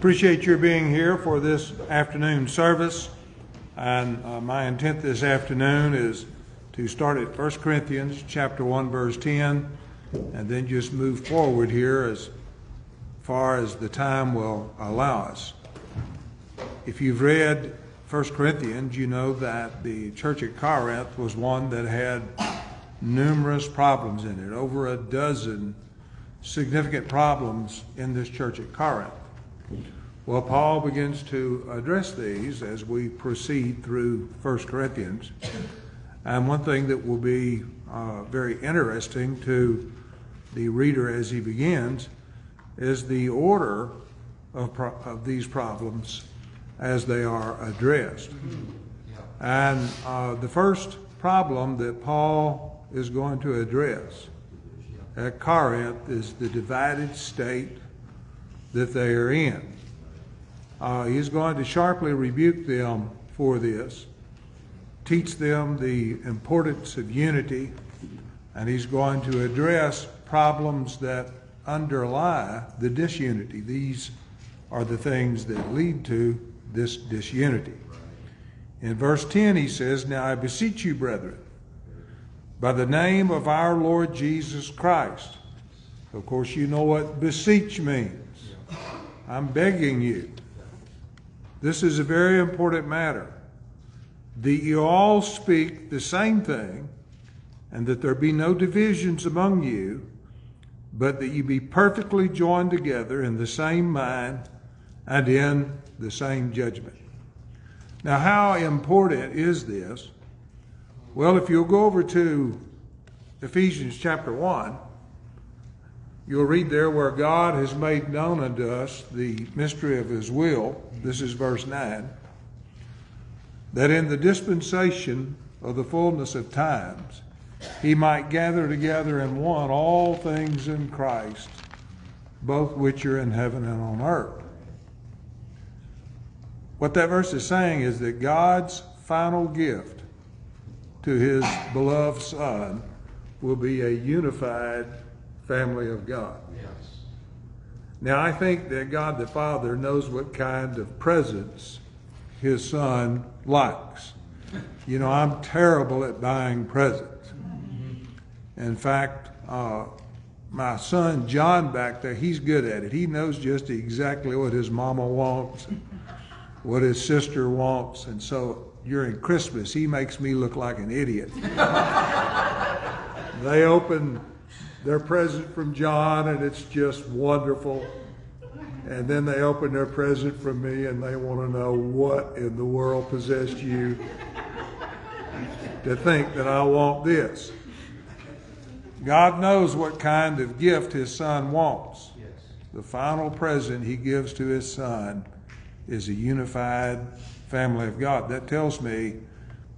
Appreciate your being here for this afternoon service. And uh, my intent this afternoon is to start at 1 Corinthians chapter 1 verse 10 and then just move forward here as far as the time will allow us. If you've read 1 Corinthians, you know that the church at Corinth was one that had numerous problems in it, over a dozen significant problems in this church at Corinth. Well, Paul begins to address these as we proceed through 1 Corinthians. And one thing that will be uh, very interesting to the reader as he begins is the order of, pro- of these problems as they are addressed. And uh, the first problem that Paul is going to address at Corinth is the divided state that they are in. Uh, he's going to sharply rebuke them for this, teach them the importance of unity, and he's going to address problems that underlie the disunity. These are the things that lead to this disunity. In verse 10, he says, Now I beseech you, brethren, by the name of our Lord Jesus Christ. Of course, you know what beseech means. I'm begging you. This is a very important matter. That you all speak the same thing, and that there be no divisions among you, but that you be perfectly joined together in the same mind and in the same judgment. Now, how important is this? Well, if you'll go over to Ephesians chapter 1, you'll read there where God has made known unto us the mystery of his will. This is verse 9. That in the dispensation of the fullness of times, he might gather together in one all things in Christ, both which are in heaven and on earth. What that verse is saying is that God's final gift to his beloved Son will be a unified family of God. Yes. Now, I think that God the Father knows what kind of presents his Son likes. You know, I'm terrible at buying presents. In fact, uh, my son John back there, he's good at it. He knows just exactly what his mama wants, what his sister wants, and so during Christmas, he makes me look like an idiot. they open their present from John, and it's just wonderful. And then they open their present from me, and they want to know what in the world possessed you to think that I want this. God knows what kind of gift his son wants. Yes. The final present he gives to his son is a unified family of God. That tells me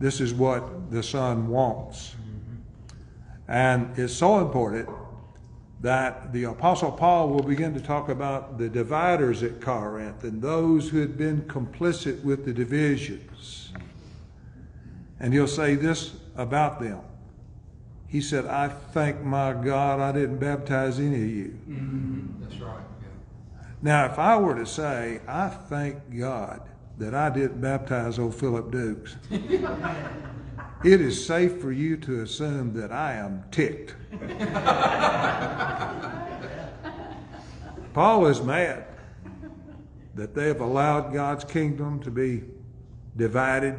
this is what the son wants. And it's so important that the Apostle Paul will begin to talk about the dividers at Corinth and those who had been complicit with the divisions. And he'll say this about them. He said, I thank my God I didn't baptize any of you. Mm-hmm. That's right. Yeah. Now, if I were to say, I thank God that I didn't baptize old Philip Dukes, it is safe for you to assume that I am ticked. Paul is mad that they have allowed God's kingdom to be divided.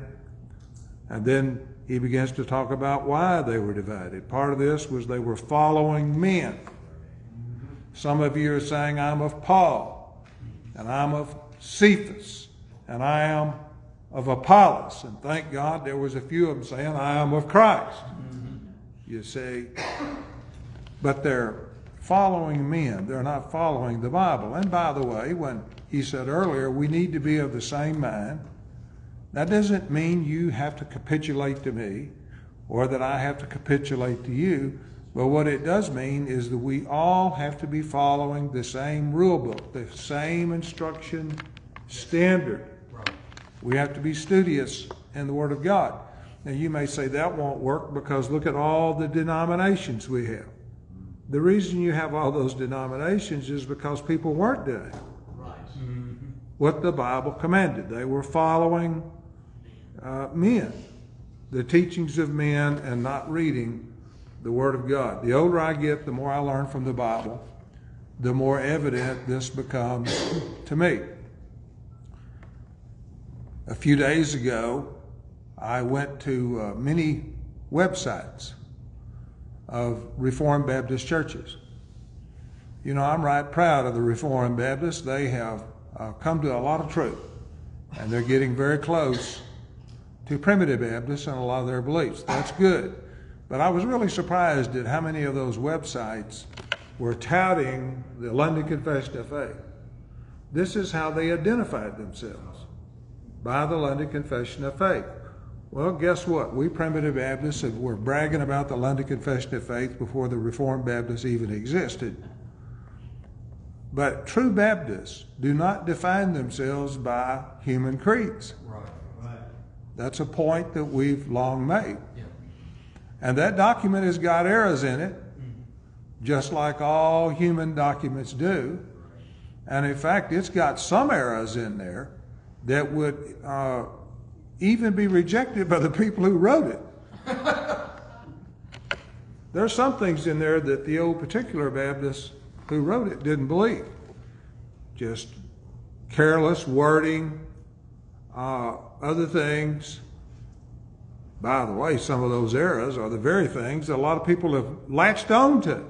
And then he begins to talk about why they were divided. Part of this was they were following men. Some of you are saying, I'm of Paul, and I'm of Cephas, and I am of Apollos. And thank God there was a few of them saying, I am of Christ. You see, but they're following men. They're not following the Bible. And by the way, when he said earlier, we need to be of the same mind, that doesn't mean you have to capitulate to me or that I have to capitulate to you. But what it does mean is that we all have to be following the same rule book, the same instruction standard. We have to be studious in the Word of God. Now, you may say that won't work because look at all the denominations we have. The reason you have all those denominations is because people weren't doing. Right. what the Bible commanded. They were following uh, men, the teachings of men, and not reading the Word of God. The older I get, the more I learn from the Bible, the more evident this becomes to me. A few days ago, I went to uh, many websites of Reformed Baptist churches. You know, I'm right proud of the Reformed Baptists. They have uh, come to a lot of truth, and they're getting very close to primitive Baptists and a lot of their beliefs. That's good. But I was really surprised at how many of those websites were touting the London Confession of Faith. This is how they identified themselves by the London Confession of Faith. Well, guess what? We primitive Baptists were bragging about the London Confession of Faith before the Reformed Baptists even existed. But true Baptists do not define themselves by human creeds. Right. right. That's a point that we've long made. Yeah. And that document has got errors in it, mm-hmm. just like all human documents do. And in fact, it's got some errors in there that would uh, even be rejected by the people who wrote it. there are some things in there that the old particular Baptists who wrote it didn't believe. Just careless wording, uh, other things. By the way, some of those errors are the very things that a lot of people have latched on to.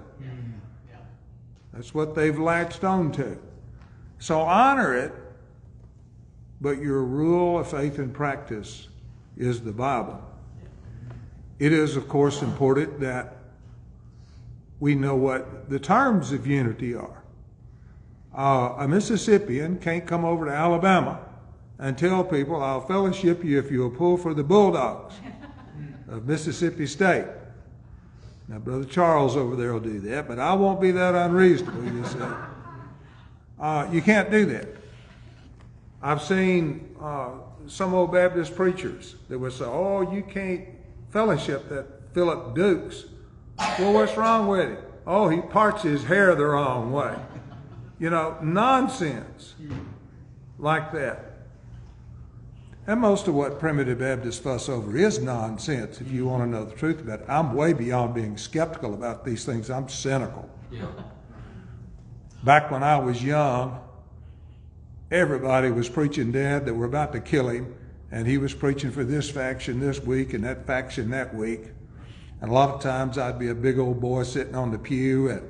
That's what they've latched on to. So honor it, but your rule of faith and practice is the Bible. It is, of course, important that we know what the terms of unity are. Uh, a Mississippian can't come over to Alabama and tell people, I'll fellowship you if you'll pull for the Bulldogs of Mississippi State. Now, Brother Charles over there will do that, but I won't be that unreasonable, you see. Uh, you can't do that. I've seen uh, some old Baptist preachers that would say, oh, you can't fellowship that Philip Dukes. Well, what's wrong with it? Oh, he parts his hair the wrong way. You know, nonsense like that. And most of what primitive Baptists fuss over is nonsense, if you want to know the truth about it. I'm way beyond being skeptical about these things. I'm cynical. Yeah. Back when I was young, everybody was preaching dad that we were about to kill him, and he was preaching for this faction this week and that faction that week. And a lot of times I'd be a big old boy sitting on the pew, and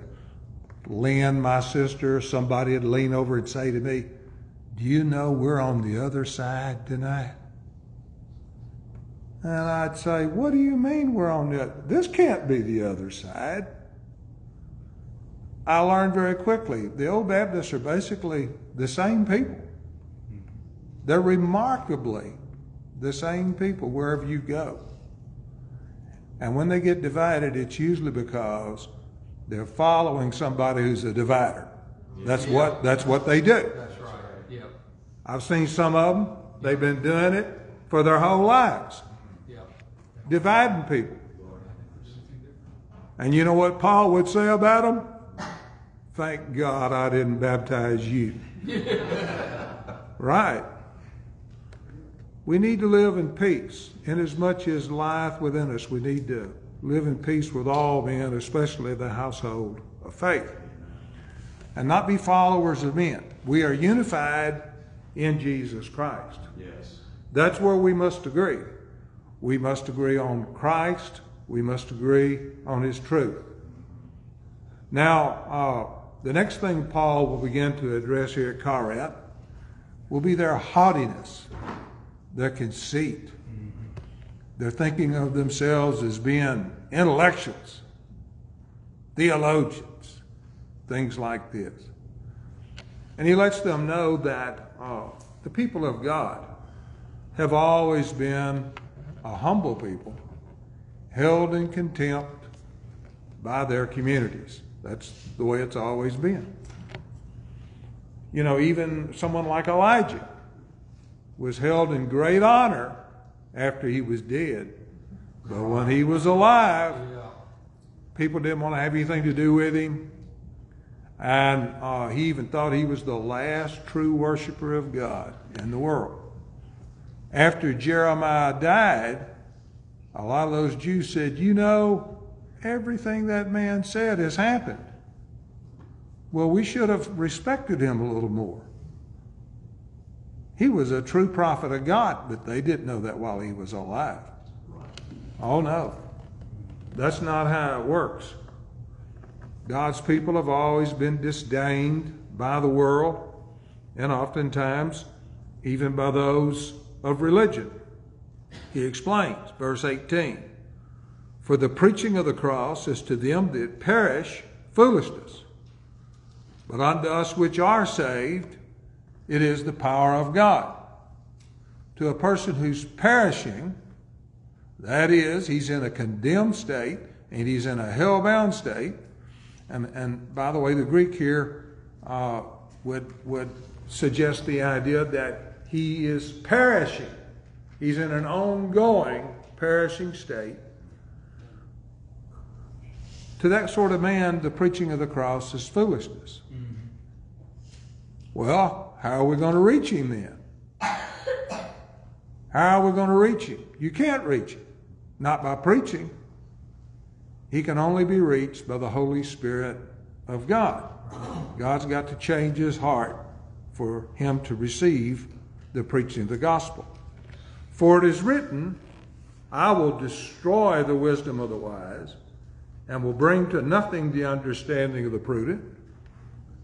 Lynn, my sister, somebody would lean over and say to me, Do you know we're on the other side tonight? And I'd say, What do you mean we're on the? This can't be the other side. I learned very quickly the old Baptists are basically the same people. They're remarkably the same people wherever you go. And when they get divided, it's usually because they're following somebody who's a divider. That's what that's what they do. That's right. Yep. I've seen some of them. They've been doing it for their whole lives, Yep. dividing people. And you know what Paul would say about them? Thank God I didn't baptize you. right. We need to live in peace. Inasmuch as life within us, we need to live in peace with all men, especially the household of faith. And not be followers of men. We are unified in Jesus Christ. Yes. That's where we must agree. We must agree on Christ. We must agree on His truth. Now, uh, the next thing Paul will begin to address here at Corinth will be their haughtiness, their conceit. They're thinking of themselves as being intellectuals, theologians, things like this. And he lets them know that uh, the people of God have always been a humble people, held in contempt by their communities. That's the way it's always been. You know, even someone like Elijah was held in great honor after he was dead. But when he was alive, people didn't want to have anything to do with him. And uh, he even thought he was the last true worshiper of God in the world. After Jeremiah died, a lot of those Jews said, You know, everything that man said has happened. Well, we should have respected him a little more. He was a true prophet of God, but they didn't know that while he was alive. Oh, no. That's not how it works. God's people have always been disdained by the world, and oftentimes even by those of religion. He explains, verse 18 For the preaching of the cross is to them that perish foolishness, but unto us which are saved, it is the power of God. To a person who's perishing, that is, he's in a condemned state and he's in a hell-bound state. And, and by the way, the Greek here uh, would, would suggest the idea that he is perishing. He's in an ongoing perishing state. To that sort of man, the preaching of the cross is foolishness. Mm-hmm. Well, how are we going to reach him then? How are we going to reach him? You can't reach him. Not by preaching. He can only be reached by the Holy Spirit of God. God's got to change his heart for him to receive the preaching of the gospel. For it is written, I will destroy the wisdom of the wise and will bring to nothing the understanding of the prudent.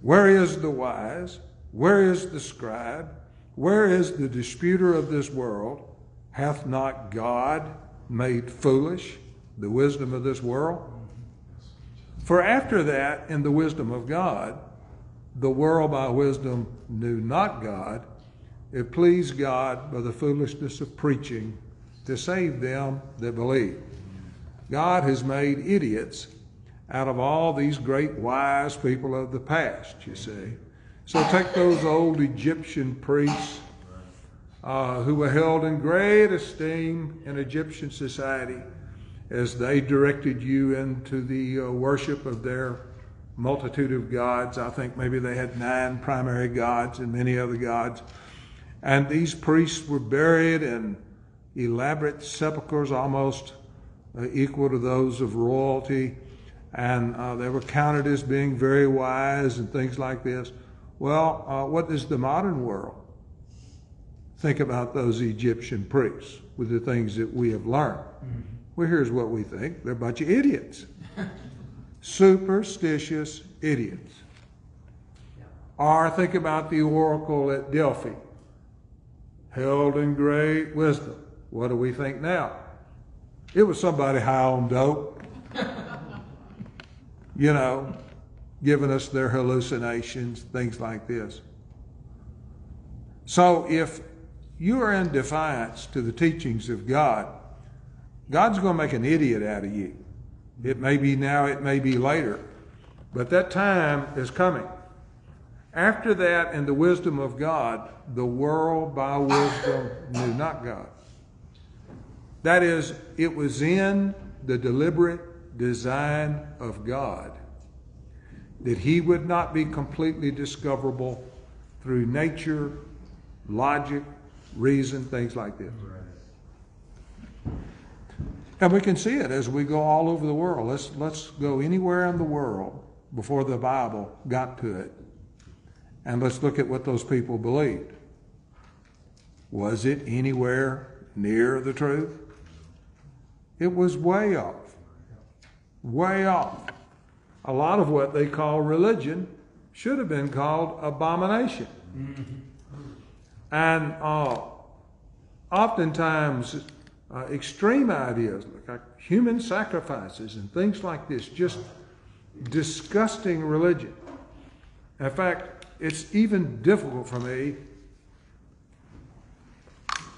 Where is the wise? Where is the scribe? Where is the disputer of this world? Hath not God made foolish the wisdom of this world? For after that, in the wisdom of God, the world by wisdom knew not God. It pleased God by the foolishness of preaching to save them that believe. God has made idiots out of all these great wise people of the past, you see. So take those old Egyptian priests uh, who were held in great esteem in Egyptian society as they directed you into the uh, worship of their multitude of gods. I think maybe they had nine primary gods and many other gods. And these priests were buried in elaborate sepulchres almost equal to those of royalty. And uh, they were counted as being very wise and things like this. Well, uh, what does the modern world think about those Egyptian priests with the things that we have learned? Mm-hmm. Well, here's what we think they're a bunch of idiots, superstitious idiots. Or think about the oracle at Delphi, held in great wisdom. What do we think now? It was somebody high on dope. you know, giving us their hallucinations, things like this. So if you are in defiance to the teachings of God, God's going to make an idiot out of you. It may be now, it may be later, but that time is coming. After that, in the wisdom of God, the world by wisdom knew not God. That is, it was in the deliberate design of God that he would not be completely discoverable through nature, logic, reason, things like this. And we can see it as we go all over the world. Let's, let's go anywhere in the world before the Bible got to it. And let's look at what those people believed. Was it anywhere near the truth? It was way off. Way off a lot of what they call religion should have been called abomination. Mm-hmm. And uh, oftentimes, uh, extreme ideas like human sacrifices and things like this, just disgusting religion. In fact, it's even difficult for me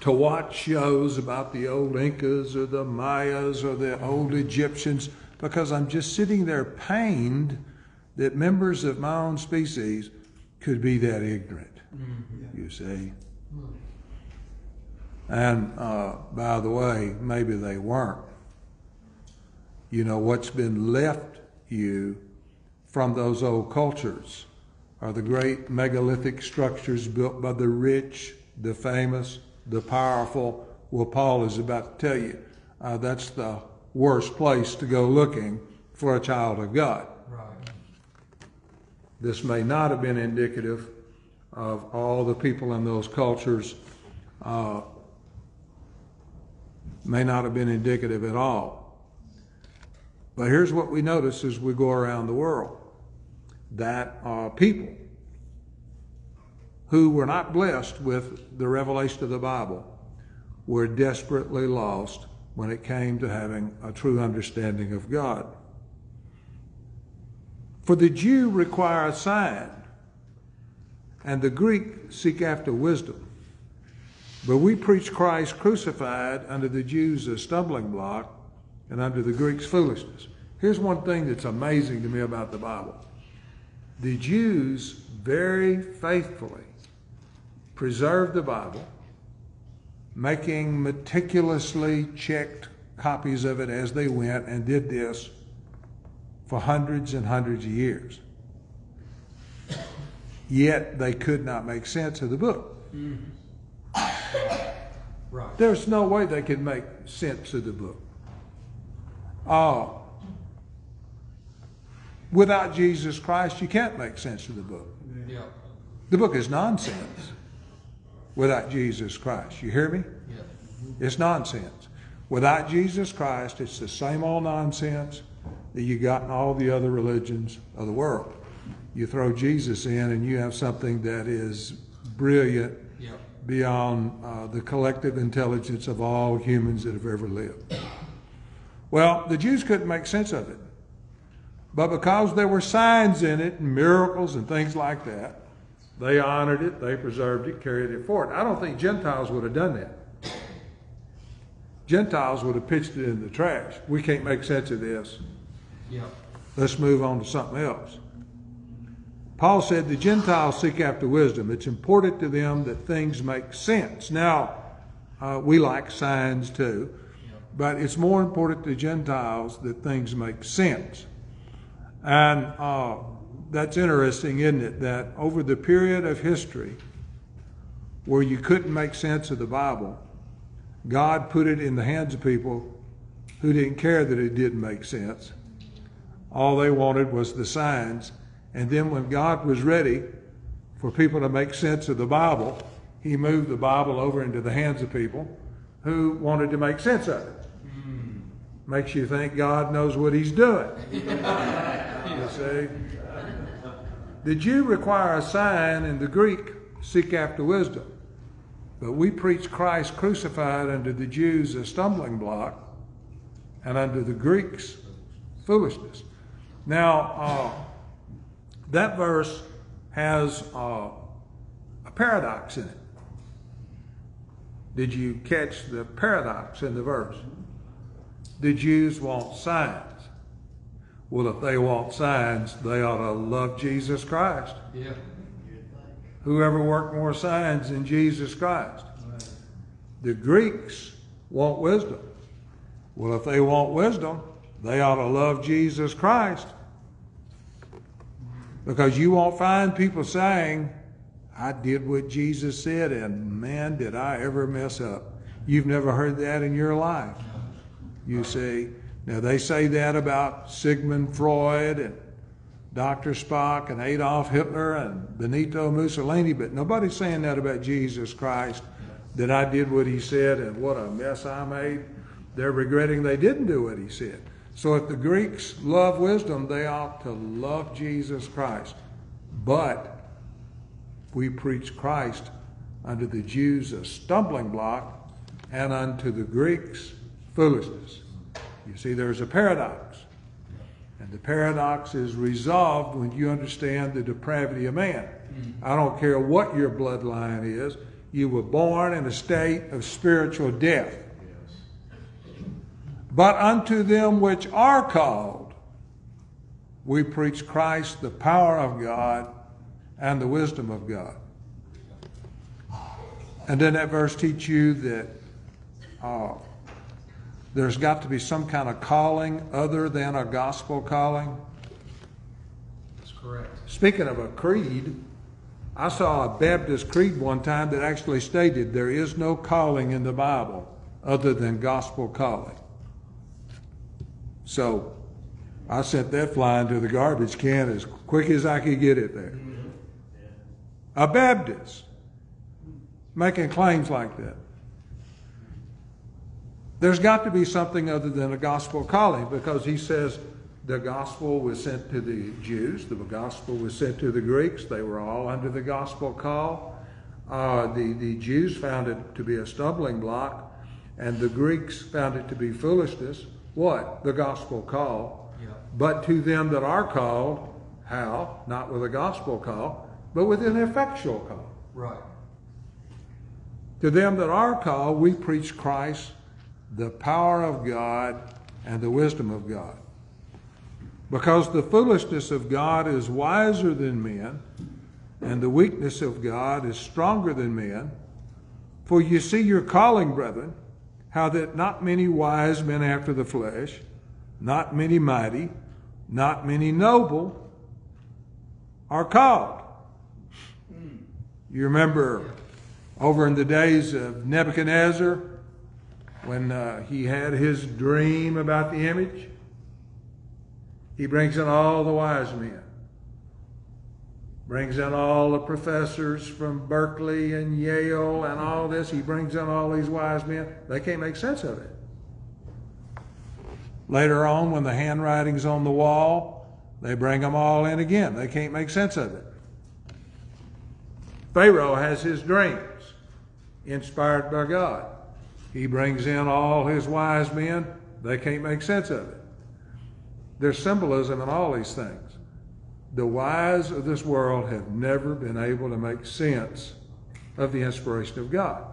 to watch shows about the old Incas or the Mayas or the old Egyptians because I'm just sitting there pained that members of my own species could be that ignorant, mm-hmm. you see. And uh, by the way, maybe they weren't. You know, what's been left you from those old cultures are the great megalithic structures built by the rich, the famous, the powerful. Well, Paul is about to tell you uh, that's the worst place to go looking for a child of God. Right. This may not have been indicative of all the people in those cultures, uh, may not have been indicative at all. But here's what we notice as we go around the world that uh, people who were not blessed with the revelation of the Bible were desperately lost when it came to having a true understanding of God. For the Jew require a sign, and the Greek seek after wisdom. But we preach Christ crucified under the Jews a stumbling block and under the Greeks foolishness. Here's one thing that's amazing to me about the Bible. The Jews very faithfully preserved the Bible, making meticulously checked copies of it as they went, and did this for hundreds and hundreds of years. Yet they could not make sense of the book. Right. There's no way they could make sense of the book. Uh, without Jesus Christ, you can't make sense of the book. Yeah. The book is nonsense without Jesus Christ. You hear me? Yeah. It's nonsense. Without Jesus Christ, it's the same old nonsense that you got in all the other religions of the world. You throw Jesus in, and you have something that is brilliant Yeah. beyond uh, the collective intelligence of all humans that have ever lived. Well, the Jews couldn't make sense of it. But because there were signs in it, and miracles and things like that, they honored it, they preserved it, carried it forward. I don't think Gentiles would have done that. Gentiles would have pitched it in the trash. We can't make sense of this. Yeah. Let's move on to something else. Paul said the Gentiles seek after wisdom. It's important to them that things make sense. Now, uh, we like signs too, but it's more important to Gentiles that things make sense. And uh, that's interesting, isn't it? That over the period of history where you couldn't make sense of the Bible, God put it in the hands of people who didn't care that it didn't make sense. All they wanted was the signs. And then when God was ready for people to make sense of the Bible, He moved the Bible over into the hands of people who wanted to make sense of it. Hmm. Makes you think God knows what He's doing. you see? The Jew require a sign, and the Greek seek after wisdom. But we preach Christ crucified unto the Jews a stumbling block, and unto the Greeks foolishness. Now, uh, that verse has uh, a paradox in it. Did you catch the paradox in the verse? The Jews want signs. Well, if they want signs, they ought to love Jesus Christ. Yeah. Whoever worked more signs than Jesus Christ? The Greeks want wisdom. Well, if they want wisdom, they ought to love Jesus Christ. Because you won't find people saying, I did what Jesus said, and man, did I ever mess up. You've never heard that in your life. You see, now they say that about Sigmund Freud and Dr. Spock and Adolf Hitler and Benito Mussolini, but nobody's saying that about Jesus Christ, that I did what he said and what a mess I made. They're regretting they didn't do what he said. So if the Greeks love wisdom, they ought to love Jesus Christ. But we preach Christ unto the Jews a stumbling block and unto the Greeks foolishness. You see, there's a paradox. And the paradox is resolved when you understand the depravity of man. I don't care what your bloodline is, you were born in a state of spiritual death. But unto them which are called, we preach Christ, the power of God, and the wisdom of God. And then that verse teach you that uh, there's got to be some kind of calling other than a gospel calling. That's correct. Speaking of a creed, I saw a Baptist creed one time that actually stated there is no calling in the Bible other than gospel calling. So I sent that flying to the garbage can as quick as I could get it there. Mm-hmm. A Baptist making claims like that. There's got to be something other than a gospel calling because he says the gospel was sent to the Jews, the gospel was sent to the Greeks. They were all under the gospel call. Uh, the, the Jews found it to be a stumbling block, and the Greeks found it to be foolishness. What? The gospel call. Yeah. But to them that are called, how? Not with a gospel call, but with an effectual call. Right. To them that are called, we preach Christ, the power of God, and the wisdom of God. Because the foolishness of God is wiser than men, and the weakness of God is stronger than men. For you see your calling, brethren, how that not many wise men after the flesh, not many mighty, not many noble are called. You remember over in the days of Nebuchadnezzar when uh, he had his dream about the image? He brings in all the wise men, brings in all the professors from Berkeley and Yale and all this. He brings in all these wise men. They can't make sense of it. Later on, when the handwriting's on the wall, they bring them all in again. They can't make sense of it. Pharaoh has his dreams inspired by God. He brings in all his wise men. They can't make sense of it. There's symbolism in all these things. The wise of this world have never been able to make sense of the inspiration of God.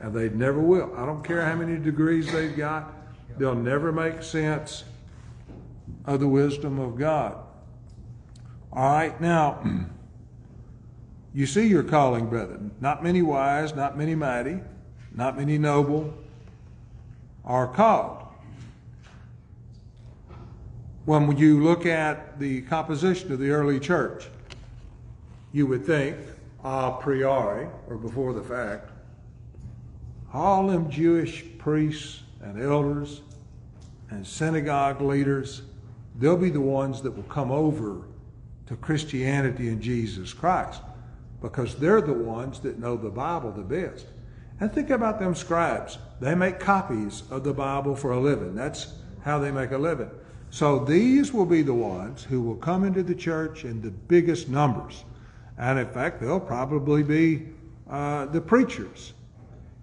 And they never will. I don't care how many degrees they've got, they'll never make sense of the wisdom of God. All right, now, you see your calling, brethren. Not many wise, not many mighty, not many noble are called. When you look at the composition of the early church, you would think, a priori, or before the fact, all them Jewish priests and elders and synagogue leaders, they'll be the ones that will come over to Christianity and Jesus Christ because they're the ones that know the Bible the best. And think about them scribes. They make copies of the Bible for a living. That's how they make a living. So these will be the ones who will come into the church in the biggest numbers. And in fact, they'll probably be uh, the preachers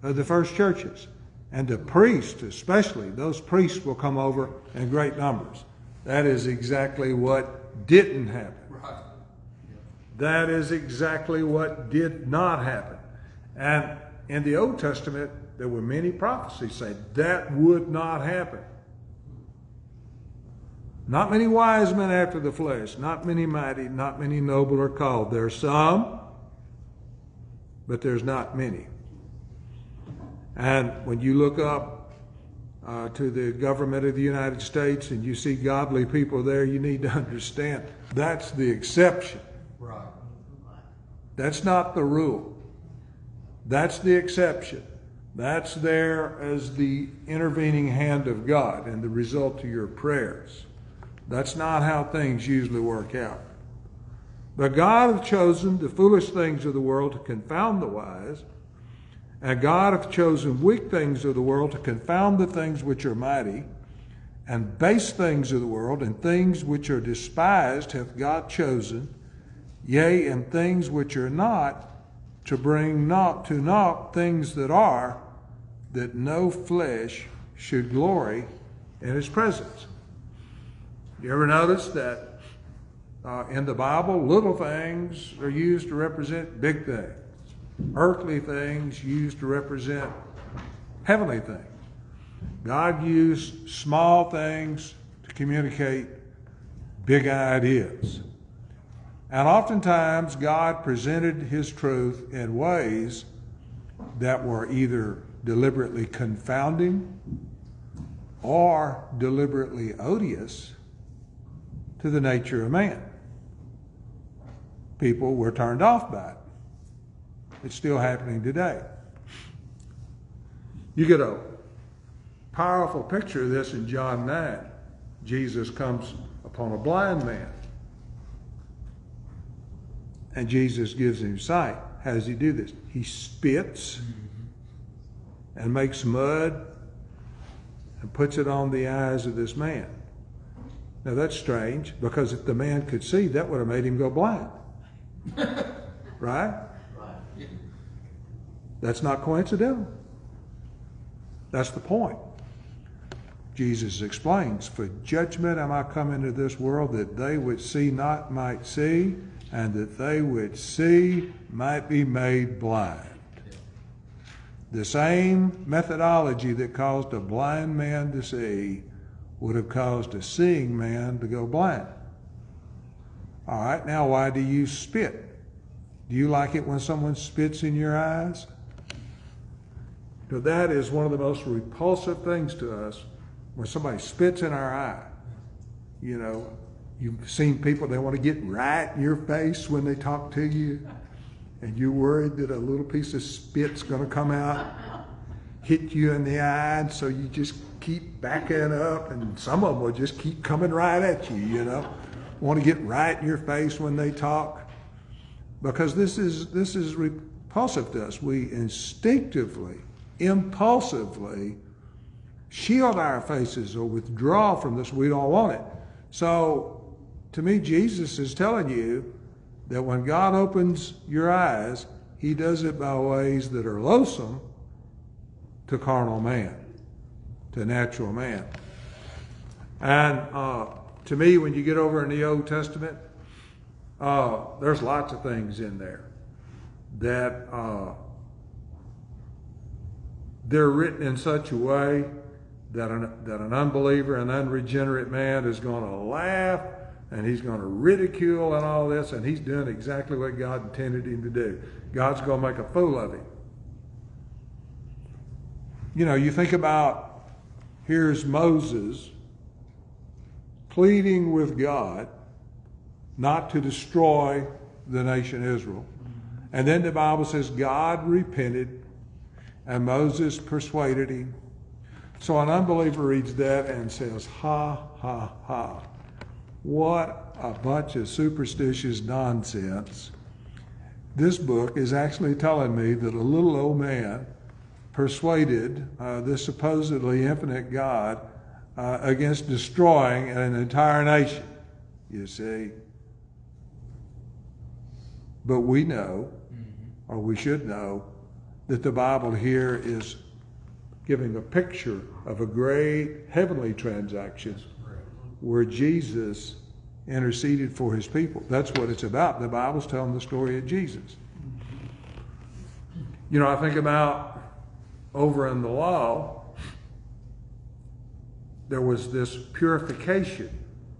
of the first churches. And the priests, especially, those priests will come over in great numbers. That is exactly what didn't happen. Right. That is exactly what did not happen. And in the Old Testament, there were many prophecies saying that would not happen. Not many wise men after the flesh, not many mighty, not many noble are called. There's some, but there's not many. And when you look up uh, to the government of the United States and you see godly people there, you need to understand that's the exception. Right. That's not the rule. That's the exception. That's there as the intervening hand of God and the result of your prayers. That's not how things usually work out. But God hath chosen the foolish things of the world to confound the wise, and God hath chosen weak things of the world to confound the things which are mighty, and base things of the world and things which are despised hath God chosen, yea, and things which are not, to bring not to naught things that are, that no flesh should glory in his presence. You ever notice that uh, in the Bible, little things are used to represent big things, earthly things used to represent heavenly things. God used small things to communicate big ideas. And oftentimes, God presented His truth in ways that were either deliberately confounding or deliberately odious to the nature of man. people were turned off by it. It's still happening today. You get a powerful picture of this in John 9. Jesus comes upon a blind man. And Jesus gives him sight. How does he do this? He spits and makes mud and puts it on the eyes of this man. Now that's strange because if the man could see, that would have made him go blind. right? That's not coincidental. That's the point. Jesus explains, For judgment am I come into this world that they which see not might see, and that they which see might be made blind. The same methodology that caused a blind man to see would have caused a seeing man to go blind. All right, now why do you spit? Do you like it when someone spits in your eyes? Now, that is one of the most repulsive things to us when somebody spits in our eye. You know, you've seen people, they want to get right in your face when they talk to you, and you're worried that a little piece of spit's going to come out, hit you in the eye, and so you just keep backing up, and some of them will just keep coming right at you, you know. Want to get right in your face when they talk. Because this is this is repulsive to us. We instinctively impulsively shield our faces or withdraw from this. We don't want it. So, to me, Jesus is telling you that when God opens your eyes, He does it by ways that are loathsome to carnal man, to natural man. And uh, to me, when you get over in the Old Testament, uh, there's lots of things in there that uh, they're written in such a way that an, that an unbeliever, an unregenerate man is going to laugh and he's going to ridicule and all this, and he's doing exactly what God intended him to do. God's going to make a fool of him. You know, you think about here's Moses pleading with God not to destroy the nation Israel. And then the Bible says God repented and Moses persuaded him. So an unbeliever reads that and says, Ha, ha, ha. What a bunch of superstitious nonsense. This book is actually telling me that a little old man persuaded uh, this supposedly infinite God uh, against destroying an entire nation, you see. But we know, or we should know, that the Bible here is giving a picture of a great heavenly transaction where Jesus interceded for his people. That's what it's about. The Bible's telling the story of Jesus. You know, I think about over in the law, there was this purification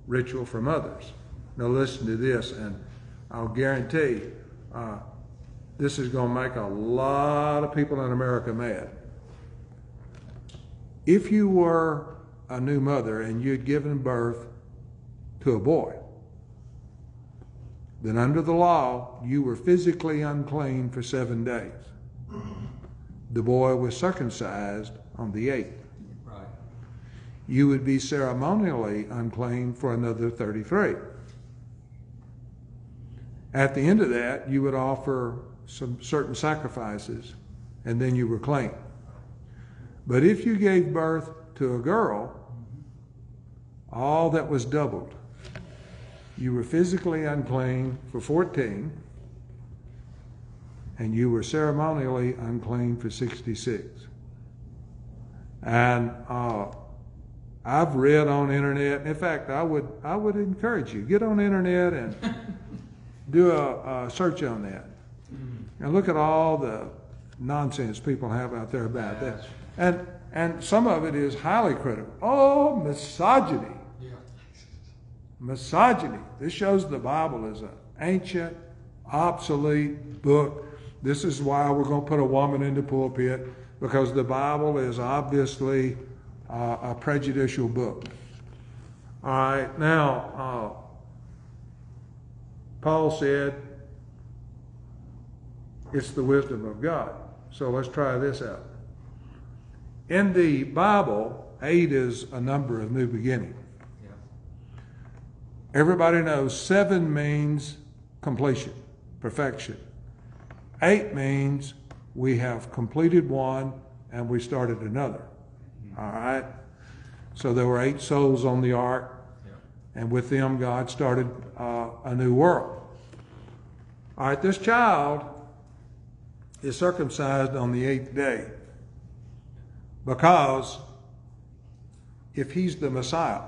ritual from others. Now, listen to this, and I'll guarantee uh, this is going to make a lot of people in America mad. If you were a new mother and you'd given birth to a boy, then under the law, you were physically unclean for seven days. The boy was circumcised on the eighth. Right. You would be ceremonially unclean for another 33. At the end of that, you would offer some certain sacrifices, and then you were clean. But if you gave birth to a girl, all that was doubled. You were physically unclean for 14, and you were ceremonially unclean for 66. And uh, I've read on internet. In fact, I would I would encourage you get on internet and do a, a search on that. And look at all the nonsense people have out there about that. And and some of it is highly critical. Oh, misogyny. Yeah. Misogyny. This shows the Bible is an ancient, obsolete book. This is why we're going to put a woman in the pulpit because the Bible is obviously uh, a prejudicial book. All right, now, uh, Paul said It's the wisdom of God. So let's try this out. In the Bible, eight is a number of new beginning. Yeah. Everybody knows seven means completion, perfection. Eight means we have completed one and we started another. All right? So there were eight souls on the ark, Yeah. and with them, God started uh, a new world. All right, this child is circumcised on the eighth day because if he's the Messiah,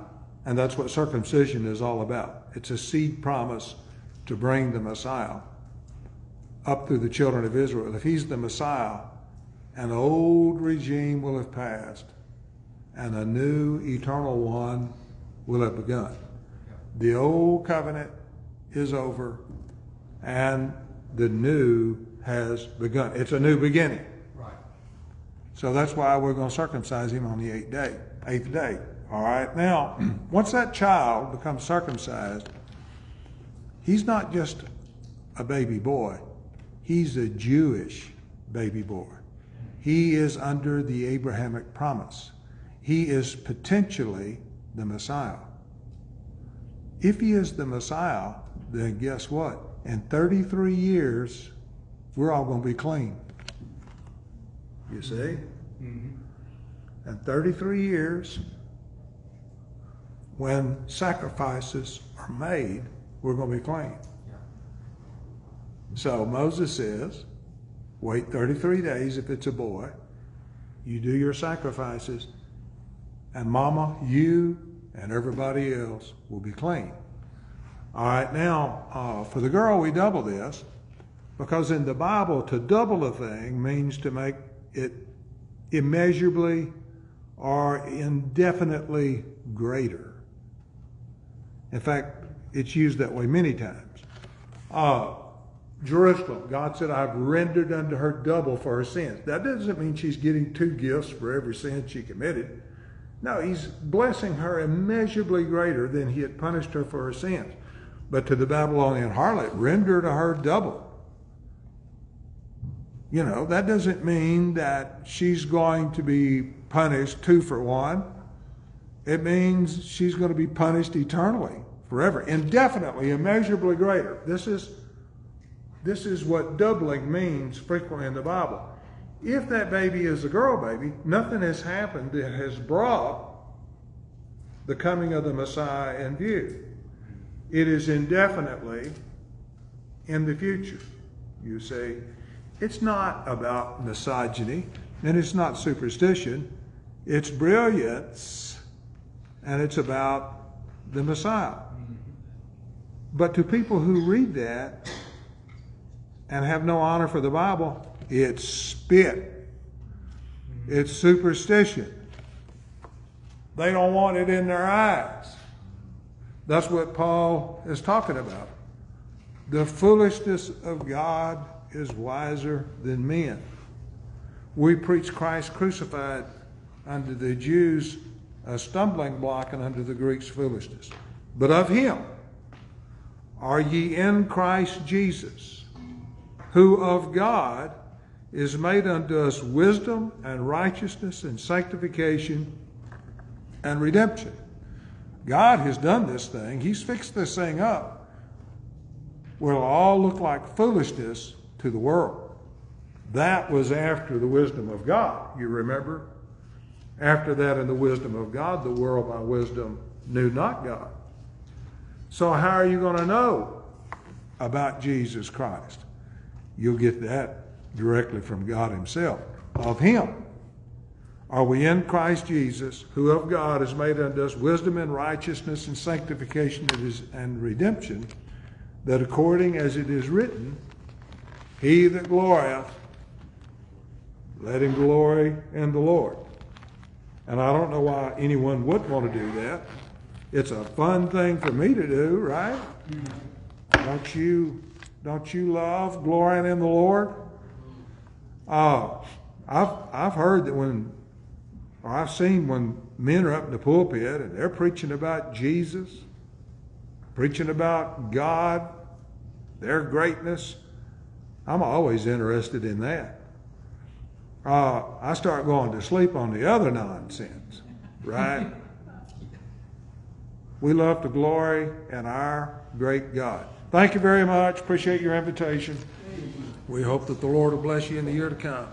and that's what circumcision is all about, it's a seed promise to bring the Messiah up through the children of Israel. If he's the Messiah, an old regime will have passed, and a new eternal one will have begun. The old covenant is over, and the new has begun. It's a new beginning. So that's why we're going to circumcise him on the eighth day. Eighth day. All right. Now, once that child becomes circumcised, he's not just a baby boy. He's a Jewish baby boy. He is under the Abrahamic promise. He is potentially the Messiah. If he is the Messiah, then guess what? In 33 years, we're all going to be clean. You see? Mm-hmm. And 33 years, when sacrifices are made, we're going to be clean. Yeah. So Moses says, wait 33 days if it's a boy. You do your sacrifices, and mama, you and everybody else will be clean. All right, now, uh, for the girl, we double this because in the Bible, to double a thing means to make it immeasurably or indefinitely greater. In fact, it's used that way many times. Uh, Jerusalem, God said, I've rendered unto her double for her sins. That doesn't mean she's getting two gifts for every sin she committed. No, he's blessing her immeasurably greater than he had punished her for her sins. But to the Babylonian harlot, render to her double. You know, that doesn't mean that she's going to be punished two for one. It means she's going to be punished eternally, forever, indefinitely, immeasurably greater. This is this is what doubling means frequently in the Bible. If that baby is a girl baby, nothing has happened that has brought the coming of the Messiah in view. It is indefinitely in the future. You say, it's not about misogyny and it's not superstition, it's brilliance and it's about the Messiah. But to people who read that and have no honor for the Bible, it's spit. It's superstition. They don't want it in their eyes. That's what Paul is talking about. The foolishness of God is wiser than men. We preach Christ crucified unto the Jews a stumbling block and unto the Greeks foolishness. But of him are ye in Christ Jesus, who of God is made unto us wisdom and righteousness and sanctification and redemption. God has done this thing. He's fixed this thing up it'll all look like foolishness to the world. That was after the wisdom of God, you remember? After that, in the wisdom of God, the world by wisdom knew not God. So, how are you going to know about Jesus Christ? You'll get that directly from God Himself. Of Him are we in Christ Jesus, who of God has made unto us wisdom and righteousness and sanctification and redemption, that according as it is written, He that glorieth, let him glory in the Lord. And I don't know why anyone would want to do that. It's a fun thing for me to do, right? Don't you don't you love glorying in the Lord? Uh, I've I've heard that when or I've seen when men are up in the pulpit and they're preaching about Jesus, preaching about God, their greatness. I'm always interested in that. Uh, I start going to sleep on the other nonsense, right? We love to glory in our great God. Thank you very much. Appreciate your invitation. We hope that the Lord will bless you in the year to come.